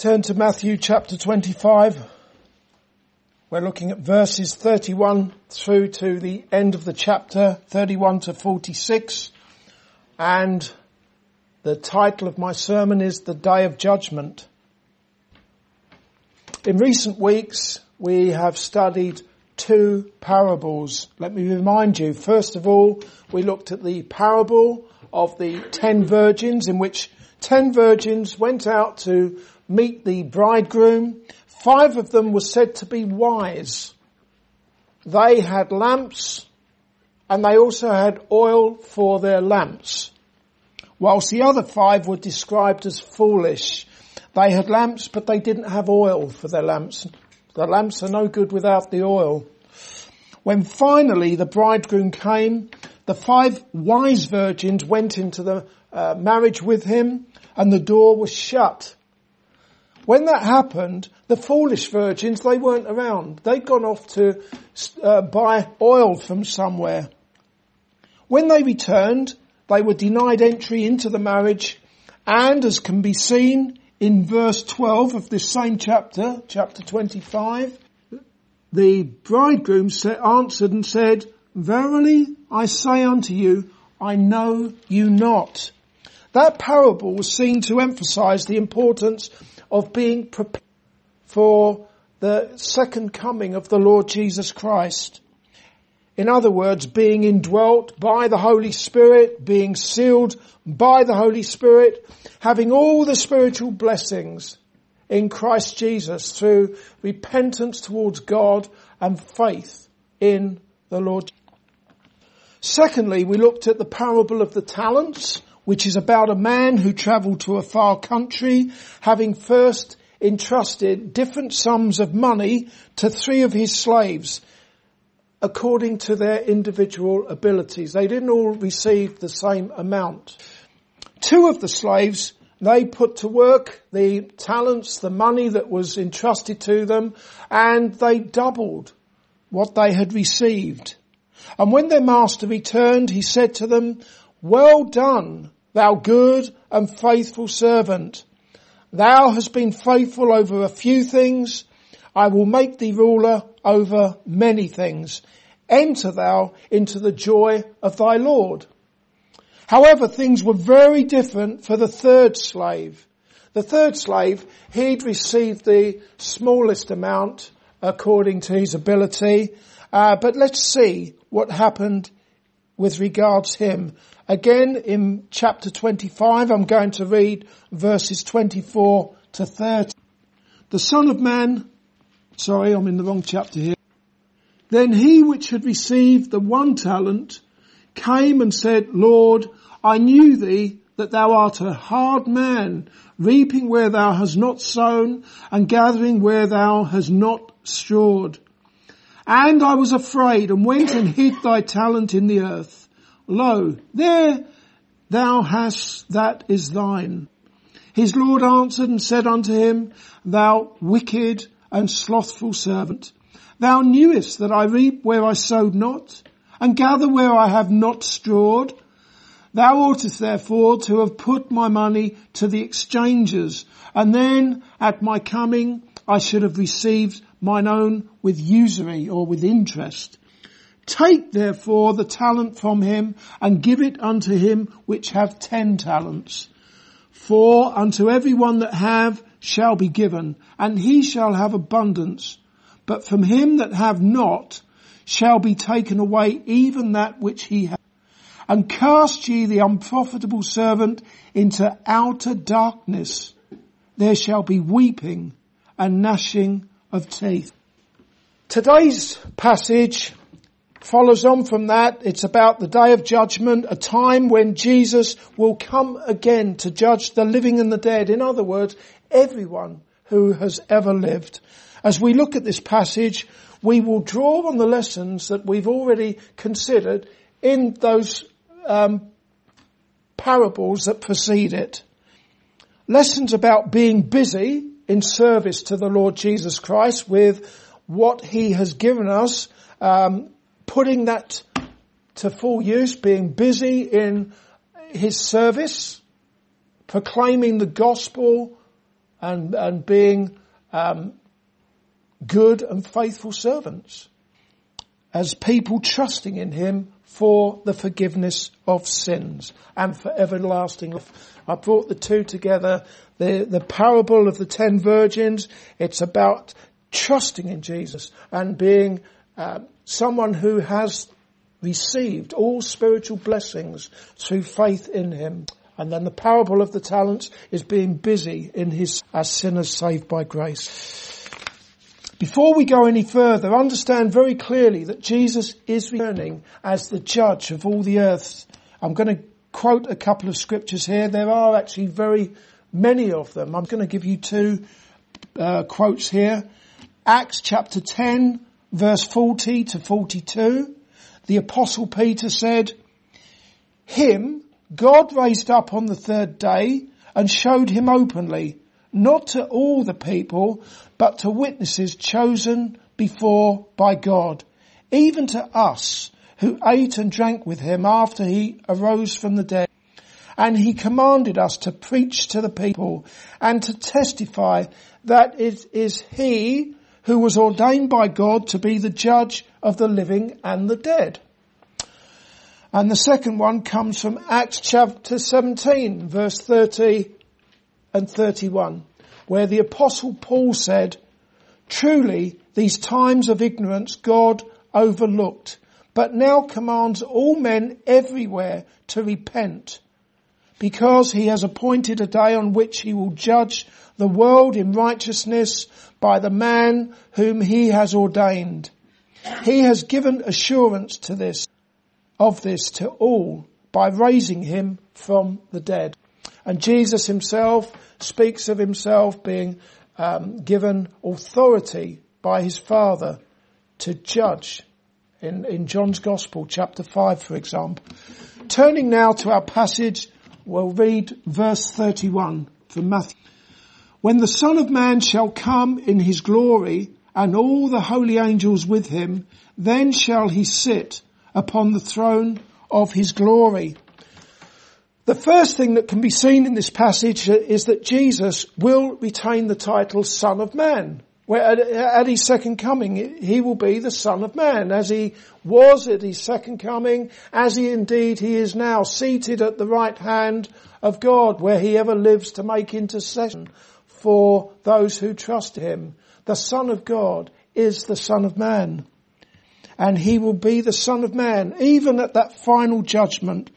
Turn to Matthew chapter 25. We're looking at verses 31 through to the end of the chapter, 31 to 46. And the title of my sermon is The Day of Judgment. In recent weeks, we have studied two parables. Let me remind you, first of all, we looked at the parable of the ten virgins in which ten virgins went out to meet the bridegroom. Five of them were said to be wise. They had lamps and they also had oil for their lamps. Whilst the other five were described as foolish. They had lamps but they didn't have oil for their lamps. The lamps are no good without the oil. When finally the bridegroom came, the five wise virgins went into the uh, marriage with him and the door was shut. When that happened, the foolish virgins, they weren't around. They'd gone off to uh, buy oil from somewhere. When they returned, they were denied entry into the marriage and as can be seen in verse 12 of this same chapter, chapter 25, the bridegroom answered and said, Verily I say unto you, I know you not. That parable was seen to emphasize the importance of being prepared for the second coming of the Lord Jesus Christ. In other words, being indwelt by the Holy Spirit, being sealed by the Holy Spirit, having all the spiritual blessings in Christ Jesus through repentance towards God and faith in the Lord. Secondly, we looked at the parable of the talents, which is about a man who travelled to a far country, having first entrusted different sums of money to three of his slaves, according to their individual abilities. They didn't all receive the same amount. Two of the slaves they put to work the talents, the money that was entrusted to them, and they doubled what they had received. And when their master returned, he said to them, well done, thou good and faithful servant. Thou hast been faithful over a few things. I will make thee ruler over many things. Enter thou into the joy of thy Lord. However, things were very different for the third slave. The third slave, he'd received the smallest amount according to his ability. Uh, but let's see what happened with regards him. Again, in chapter 25, I'm going to read verses 24 to 30. The son of man, sorry, I'm in the wrong chapter here. Then he which had received the one talent came and said, Lord, I knew thee that thou art a hard man, reaping where thou hast not sown and gathering where thou hast not strawed. And I was afraid and went and hid thy talent in the earth. Lo, there thou hast that is thine. His Lord answered and said unto him, Thou wicked and slothful servant, thou knewest that I reap where I sowed not, and gather where I have not strawed. Thou oughtest therefore to have put my money to the exchangers, and then at my coming I should have received mine own with usury or with interest. Take therefore the talent from him and give it unto him which have ten talents. For unto every one that have shall be given, and he shall have abundance. But from him that have not shall be taken away even that which he hath. And cast ye the unprofitable servant into outer darkness. There shall be weeping and gnashing of teeth. Today's passage follows on from that. It's about the day of judgment, a time when Jesus will come again to judge the living and the dead. In other words, everyone who has ever lived. As we look at this passage, we will draw on the lessons that we've already considered in those um, parables that precede it. Lessons about being busy in service to the Lord Jesus Christ with what He has given us, um, putting that to full use, being busy in His service, proclaiming the gospel and, and being um, good and faithful servants as people trusting in him for the forgiveness of sins and for everlasting life. I brought the two together. The, the parable of the ten virgins, it's about trusting in Jesus and being uh, someone who has received all spiritual blessings through faith in him. And then the parable of the talents is being busy in his as sinners saved by grace. Before we go any further, understand very clearly that Jesus is returning as the judge of all the earth. I'm going to quote a couple of scriptures here. There are actually very many of them. I'm going to give you two uh, quotes here. Acts chapter 10 verse 40 to 42. The apostle Peter said, Him God raised up on the third day and showed him openly not to all the people, but to witnesses chosen before by God, even to us who ate and drank with him after he arose from the dead. And he commanded us to preach to the people and to testify that it is he who was ordained by God to be the judge of the living and the dead. And the second one comes from Acts chapter 17 verse 30 and 31, where the apostle Paul said, truly these times of ignorance God overlooked, but now commands all men everywhere to repent because he has appointed a day on which he will judge the world in righteousness by the man whom he has ordained. He has given assurance to this, of this to all by raising him from the dead. And Jesus himself speaks of himself being um, given authority by his Father to judge in, in John's Gospel, chapter 5, for example. Turning now to our passage, we'll read verse 31 from Matthew. When the Son of Man shall come in his glory and all the holy angels with him, then shall he sit upon the throne of his glory. The first thing that can be seen in this passage is that Jesus will retain the title Son of Man. Where at, his second coming, he will be the Son of Man, as he was at his second coming, as he indeed he is now, seated at the right hand of God, where he ever lives to make intercession for those who trust him. The Son of God is the Son of Man. And he will be the Son of Man, even at that final judgment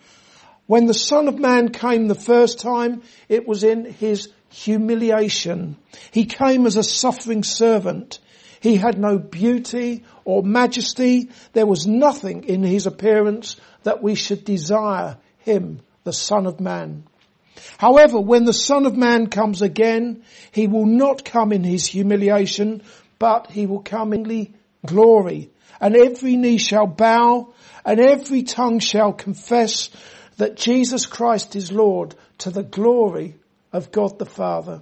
when the Son of Man came the first time, it was in his humiliation. He came as a suffering servant. He had no beauty or majesty. There was nothing in his appearance that we should desire him, the Son of Man. However, when the Son of Man comes again, he will not come in his humiliation, but he will come in glory. And every knee shall bow and every tongue shall confess that Jesus Christ is Lord to the glory of God the Father.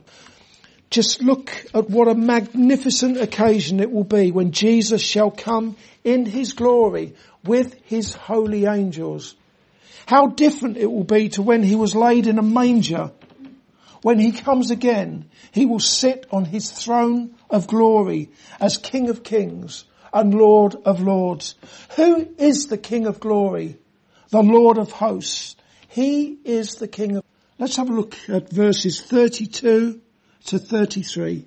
Just look at what a magnificent occasion it will be when Jesus shall come in his glory with his holy angels. How different it will be to when he was laid in a manger. When he comes again, he will sit on his throne of glory as King of kings and Lord of lords. Who is the King of glory? the Lord of hosts. He is the King of... Let's have a look at verses 32 to 33.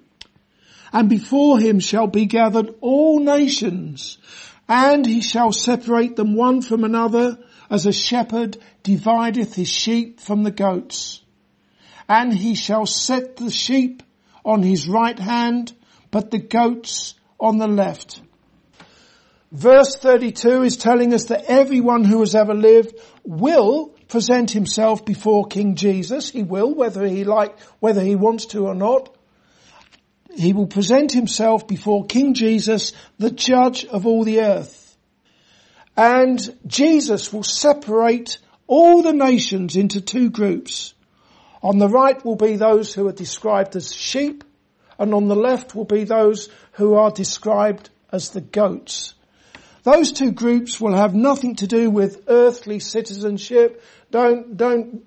And before him shall be gathered all nations, and he shall separate them one from another, as a shepherd divideth his sheep from the goats. And he shall set the sheep on his right hand, but the goats on the left. Verse 32 is telling us that everyone who has ever lived will present himself before King Jesus. He will, whether he like, whether he wants to or not. He will present himself before King Jesus, the judge of all the earth. And Jesus will separate all the nations into two groups. On the right will be those who are described as sheep, and on the left will be those who are described as the goats. Those two groups will have nothing to do with earthly citizenship. Don't, don't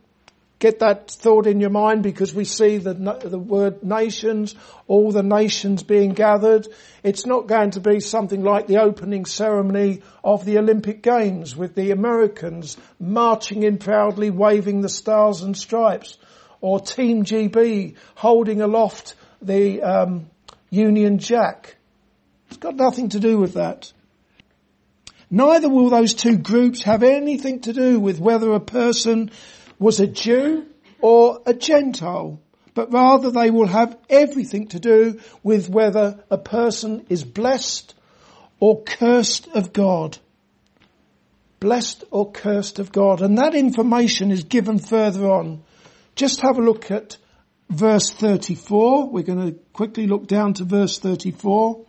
get that thought in your mind because we see the, the word nations, all the nations being gathered. It's not going to be something like the opening ceremony of the Olympic Games with the Americans marching in proudly waving the stars and stripes or Team GB holding aloft the um, Union Jack. It's got nothing to do with that. Neither will those two groups have anything to do with whether a person was a Jew or a Gentile, but rather they will have everything to do with whether a person is blessed or cursed of God. Blessed or cursed of God. And that information is given further on. Just have a look at verse 34. We're going to quickly look down to verse 34.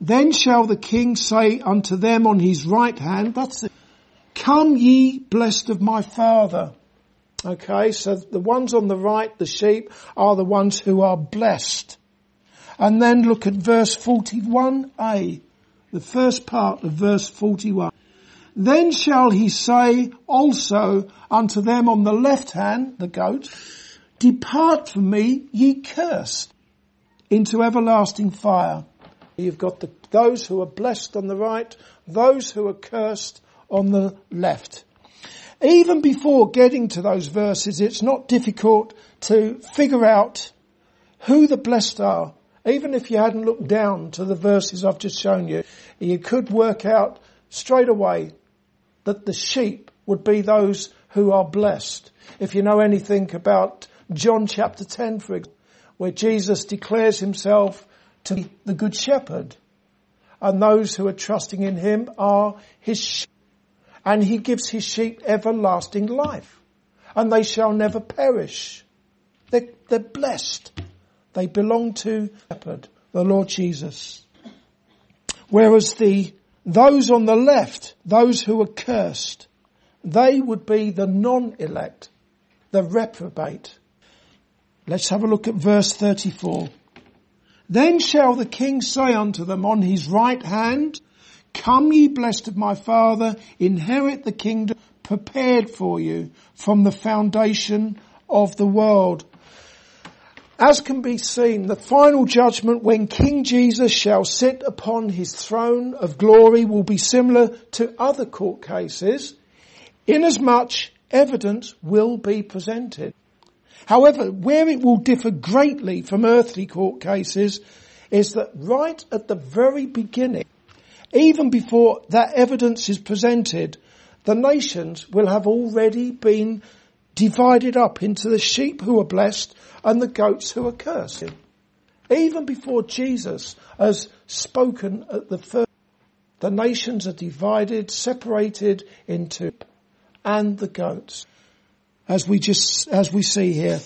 Then shall the king say unto them on his right hand, that's it, come ye blessed of my father. Okay, so the ones on the right, the sheep, are the ones who are blessed. And then look at verse 41a, the first part of verse 41. Then shall he say also unto them on the left hand, the goat, depart from me, ye cursed, into everlasting fire. You've got the, those who are blessed on the right, those who are cursed on the left. Even before getting to those verses, it's not difficult to figure out who the blessed are. Even if you hadn't looked down to the verses I've just shown you, you could work out straight away that the sheep would be those who are blessed. If you know anything about John chapter 10, for example, where Jesus declares himself to be the good shepherd, and those who are trusting in him are his sheep and he gives his sheep everlasting life and they shall never perish. They're, they're blessed. They belong to shepherd, the Lord Jesus. Whereas the, those on the left, those who are cursed, they would be the non-elect, the reprobate. Let's have a look at verse 34. Then shall the king say unto them on his right hand Come ye blessed of my father, inherit the kingdom prepared for you from the foundation of the world. As can be seen, the final judgment when King Jesus shall sit upon his throne of glory will be similar to other court cases, inasmuch evidence will be presented. However, where it will differ greatly from earthly court cases is that right at the very beginning, even before that evidence is presented, the nations will have already been divided up into the sheep who are blessed and the goats who are cursed. Even before Jesus has spoken at the first, the nations are divided, separated into and the goats, as we just, as we see here.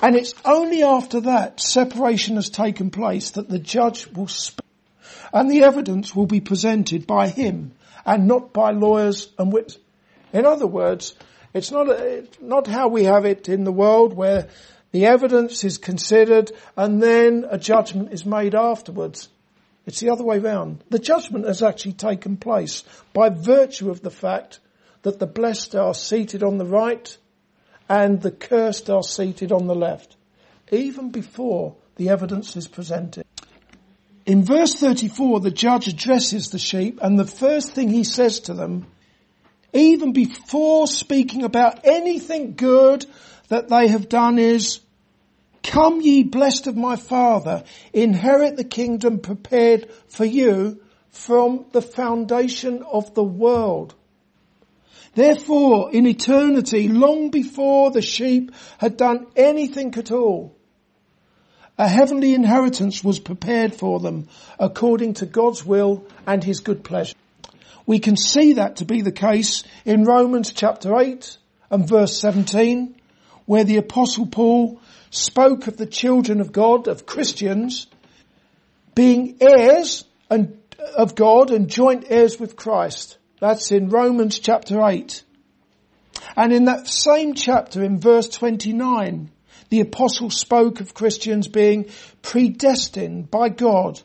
And it's only after that separation has taken place that the judge will speak and the evidence will be presented by him and not by lawyers and witnesses. In other words, it's not, it's not how we have it in the world where the evidence is considered and then a judgment is made afterwards. It's the other way round. The judgment has actually taken place by virtue of the fact that the blessed are seated on the right and the cursed are seated on the left, even before the evidence is presented. In verse 34, the judge addresses the sheep and the first thing he says to them, even before speaking about anything good that they have done is, come ye blessed of my father, inherit the kingdom prepared for you from the foundation of the world. Therefore, in eternity, long before the sheep had done anything at all, a heavenly inheritance was prepared for them according to God's will and his good pleasure. We can see that to be the case in Romans chapter 8 and verse 17 where the apostle Paul spoke of the children of God, of Christians, being heirs and, of God and joint heirs with Christ. That's in Romans chapter 8. And in that same chapter in verse 29, the apostle spoke of Christians being predestined by God.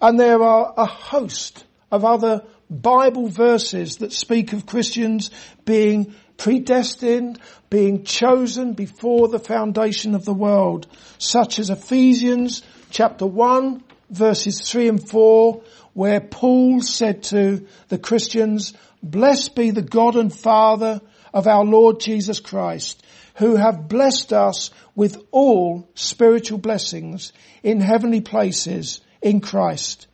And there are a host of other Bible verses that speak of Christians being predestined, being chosen before the foundation of the world, such as Ephesians chapter 1 verses 3 and 4, where Paul said to the Christians, blessed be the God and Father of our Lord Jesus Christ, who have blessed us with all spiritual blessings in heavenly places in Christ,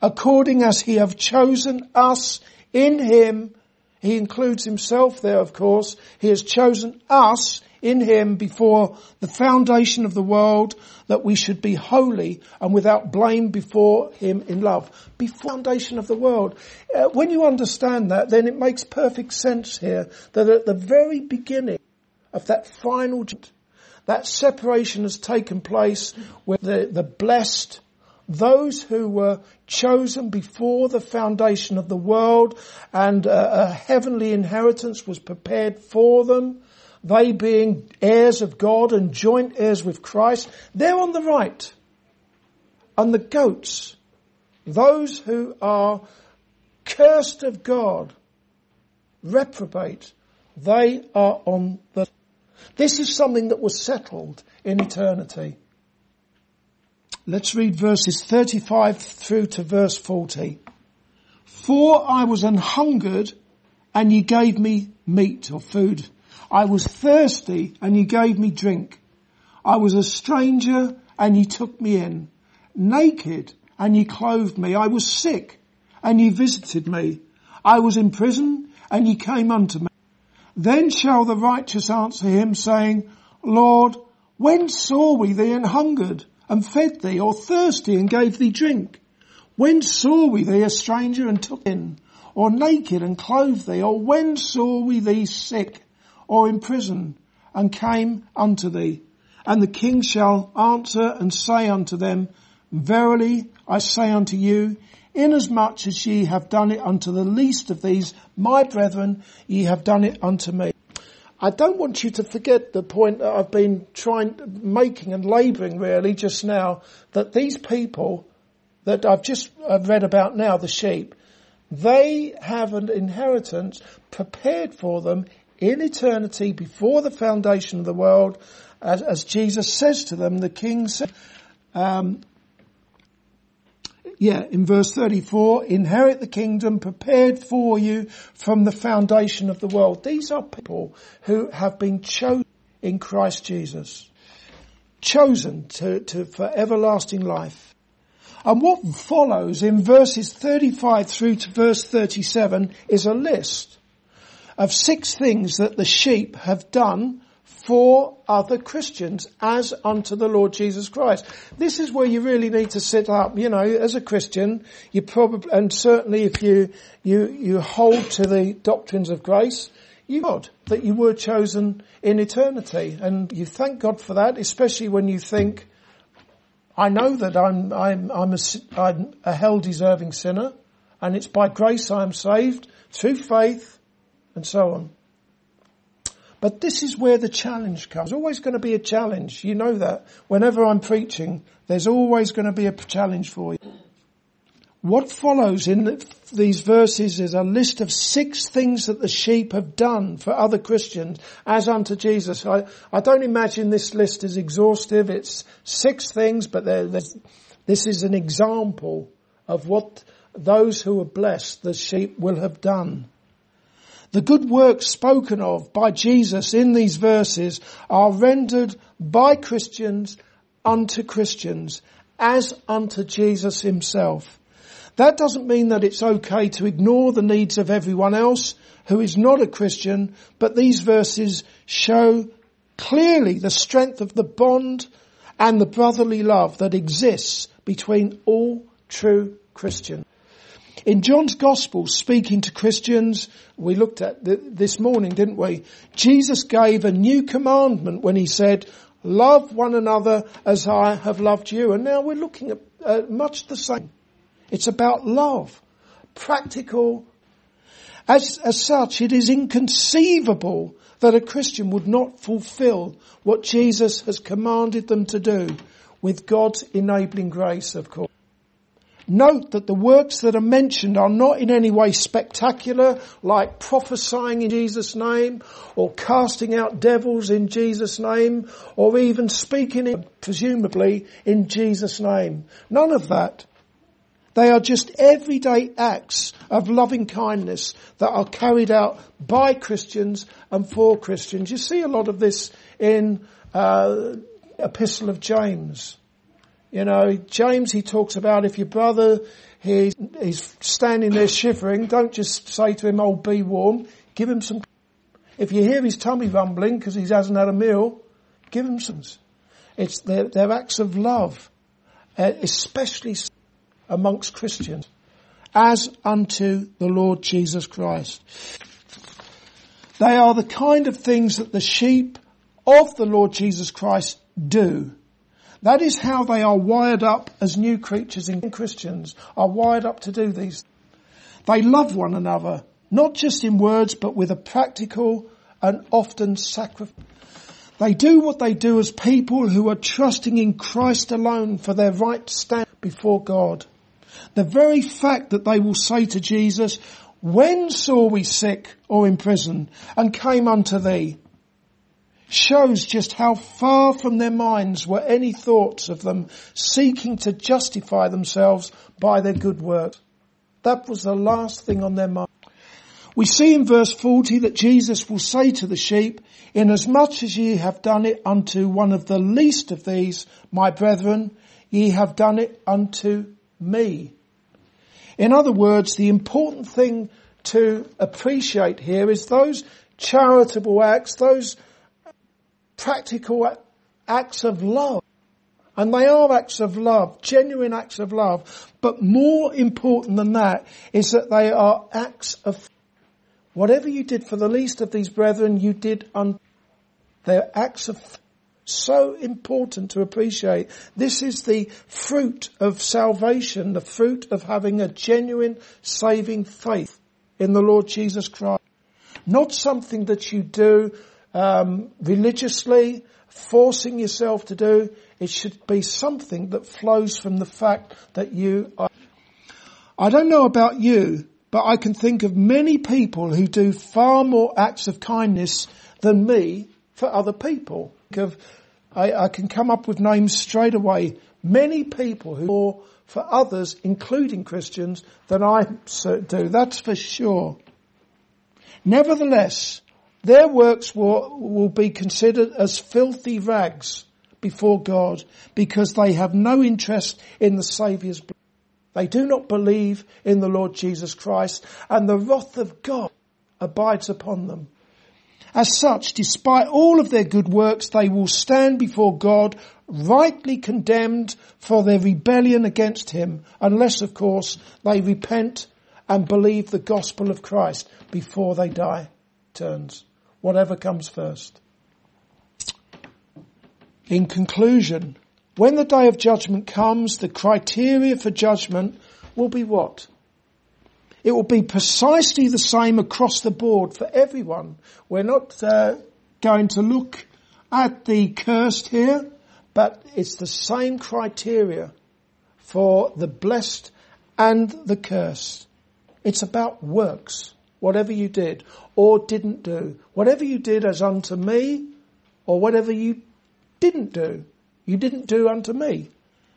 according as he have chosen us in him he includes himself there, of course. He has chosen us in him before the foundation of the world that we should be holy and without blame before him in love. Before foundation of the world. Uh, when you understand that, then it makes perfect sense here that at the very beginning of that final, that separation has taken place where the, the blessed those who were chosen before the foundation of the world and a, a heavenly inheritance was prepared for them, they being heirs of God and joint heirs with Christ, they're on the right. And the goats, those who are cursed of God, reprobate, they are on the, this is something that was settled in eternity. Let's read verses 35 through to verse 40. For I was an hungered and ye gave me meat or food. I was thirsty and ye gave me drink. I was a stranger and ye took me in. Naked and ye clothed me. I was sick and ye visited me. I was in prison and ye came unto me. Then shall the righteous answer him saying, Lord, when saw we thee and hungered and fed thee, or thirsty and gave thee drink? When saw we thee a stranger and took in, or naked and clothed thee, or when saw we thee sick or in prison and came unto thee? And the king shall answer and say unto them, Verily I say unto you, inasmuch as ye have done it unto the least of these, my brethren, ye have done it unto me. I don't want you to forget the point that I've been trying, making and labouring really just now, that these people that I've just read about now, the sheep, they have an inheritance prepared for them in eternity before the foundation of the world, as, as Jesus says to them, the King said, um, yeah, in verse 34, inherit the kingdom prepared for you from the foundation of the world. These are people who have been chosen in Christ Jesus. Chosen to, to, for everlasting life. And what follows in verses 35 through to verse 37 is a list of six things that the sheep have done for other Christians as unto the Lord Jesus Christ. This is where you really need to sit up, you know, as a Christian, you probably, and certainly if you, you, you hold to the doctrines of grace, you God, that you were chosen in eternity. And you thank God for that, especially when you think, I know that I'm, I'm, I'm a, I'm a hell deserving sinner and it's by grace I am saved through faith and so on. But this is where the challenge comes. Always going to be a challenge. You know that. Whenever I'm preaching, there's always going to be a challenge for you. What follows in these verses is a list of six things that the sheep have done for other Christians as unto Jesus. I, I don't imagine this list is exhaustive. It's six things, but this is an example of what those who are blessed, the sheep, will have done. The good works spoken of by Jesus in these verses are rendered by Christians unto Christians as unto Jesus himself. That doesn't mean that it's okay to ignore the needs of everyone else who is not a Christian, but these verses show clearly the strength of the bond and the brotherly love that exists between all true Christians. In John's Gospel, speaking to Christians, we looked at this morning, didn't we? Jesus gave a new commandment when he said, love one another as I have loved you. And now we're looking at uh, much the same. It's about love. Practical. As, as such, it is inconceivable that a Christian would not fulfill what Jesus has commanded them to do with God's enabling grace, of course. Note that the works that are mentioned are not in any way spectacular, like prophesying in Jesus' name, or casting out devils in Jesus' name, or even speaking, in, presumably, in Jesus' name. None of that. They are just everyday acts of loving kindness that are carried out by Christians and for Christians. You see a lot of this in uh, Epistle of James. You know, James, he talks about if your brother, he's, he's standing there shivering, don't just say to him, oh, be warm. Give him some, if you hear his tummy rumbling because he hasn't had a meal, give him some. It's their, their acts of love, uh, especially amongst Christians, as unto the Lord Jesus Christ. They are the kind of things that the sheep of the Lord Jesus Christ do. That is how they are wired up as new creatures in Christians are wired up to do these. They love one another, not just in words, but with a practical and often sacrifice. They do what they do as people who are trusting in Christ alone for their right to stand before God. The very fact that they will say to Jesus, when saw we sick or in prison and came unto thee? Shows just how far from their minds were any thoughts of them seeking to justify themselves by their good works. That was the last thing on their mind. We see in verse 40 that Jesus will say to the sheep, Inasmuch as ye have done it unto one of the least of these, my brethren, ye have done it unto me. In other words, the important thing to appreciate here is those charitable acts, those practical acts of love. And they are acts of love, genuine acts of love. But more important than that is that they are acts of whatever you did for the least of these brethren, you did un- they're acts of so important to appreciate. This is the fruit of salvation, the fruit of having a genuine saving faith in the Lord Jesus Christ. Not something that you do um, religiously, forcing yourself to do. It should be something that flows from the fact that you are. I don't know about you, but I can think of many people who do far more acts of kindness than me for other people. I, I can come up with names straight away. Many people who do for others, including Christians, than I do. That's for sure. Nevertheless, their works will, will be considered as filthy rags before God because they have no interest in the Saviour's blood. They do not believe in the Lord Jesus Christ and the wrath of God abides upon them. As such, despite all of their good works, they will stand before God rightly condemned for their rebellion against Him, unless of course they repent and believe the gospel of Christ before they die turns whatever comes first. In conclusion, when the day of judgment comes, the criteria for judgment will be what? It will be precisely the same across the board for everyone. We're not uh, going to look at the cursed here, but it's the same criteria for the blessed and the cursed. It's about works whatever you did or didn't do. Whatever you did as unto me or whatever you didn't do, you didn't do unto me.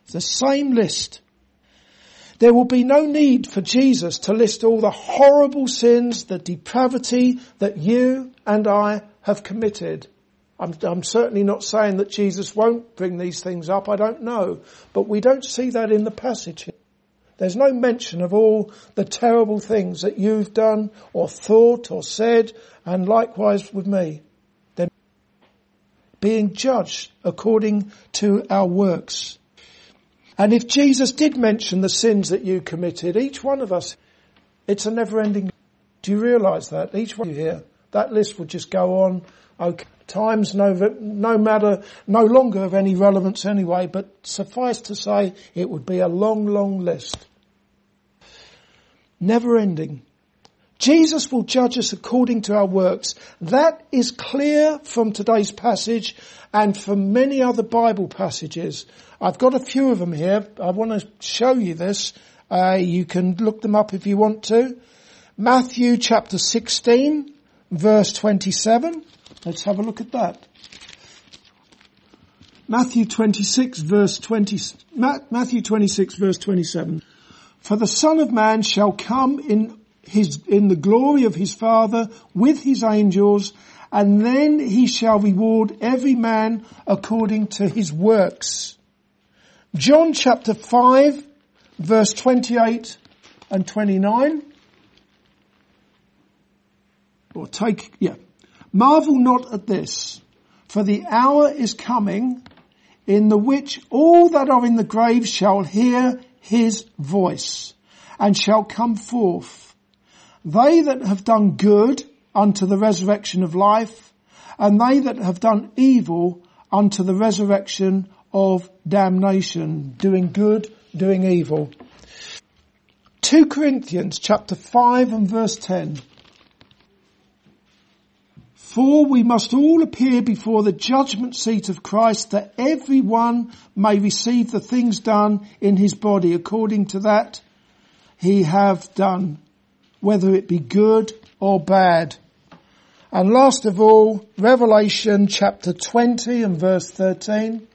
It's the same list. There will be no need for Jesus to list all the horrible sins, the depravity that you and I have committed. I'm, I'm, certainly not saying that Jesus won't bring these things up. I don't know. But we don't see that in the passage. There's no mention of all the terrible things that you've done or thought or said and likewise with me. They're being judged according to our works. And if Jesus did mention the sins that you committed, each one of us, it's a never ending. Do you realize that? Each one of you here, that list would just go on. Okay. Times no, no matter, no longer of any relevance anyway, but suffice to say, it would be a long, long list never ending. Jesus will judge us according to our works. That is clear from today's passage and from many other Bible passages. I've got a few of them here. I want to show you this. Uh, you can look them up if you want to. Matthew chapter 16 verse 27. Let's have a look at that. Matthew 26 verse 20, Matthew 26 verse 27. For the Son of Man shall come in his, in the glory of his Father with his angels and then he shall reward every man according to his works. John chapter 5 verse 28 and 29. Or take, yeah. Marvel not at this, for the hour is coming in the which all that are in the grave shall hear his voice and shall come forth. They that have done good unto the resurrection of life and they that have done evil unto the resurrection of damnation. Doing good, doing evil. 2 Corinthians chapter 5 and verse 10. For we must all appear before the judgment seat of Christ that everyone may receive the things done in his body according to that he have done, whether it be good or bad. And last of all, Revelation chapter 20 and verse 13.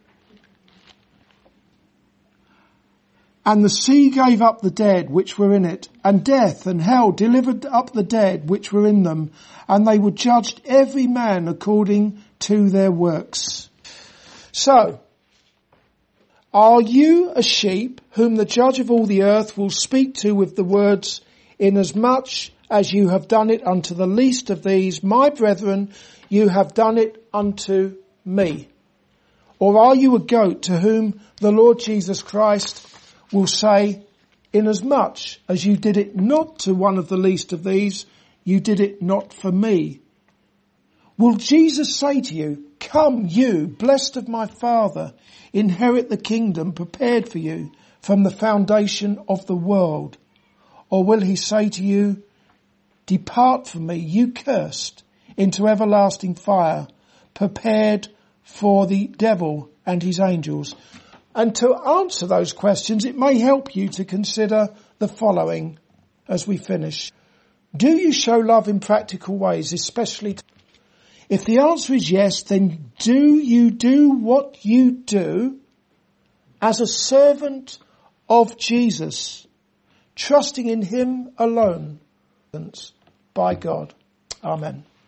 And the sea gave up the dead which were in it, and death and hell delivered up the dead which were in them, and they were judged every man according to their works. So, are you a sheep whom the judge of all the earth will speak to with the words, inasmuch as you have done it unto the least of these, my brethren, you have done it unto me? Or are you a goat to whom the Lord Jesus Christ will say, inasmuch as you did it not to one of the least of these, you did it not for me. Will Jesus say to you, come you, blessed of my father, inherit the kingdom prepared for you from the foundation of the world? Or will he say to you, depart from me, you cursed, into everlasting fire, prepared for the devil and his angels? And to answer those questions, it may help you to consider the following as we finish. Do you show love in practical ways, especially to if the answer is yes, then do you do what you do as a servant of Jesus, trusting in Him alone by God. Amen.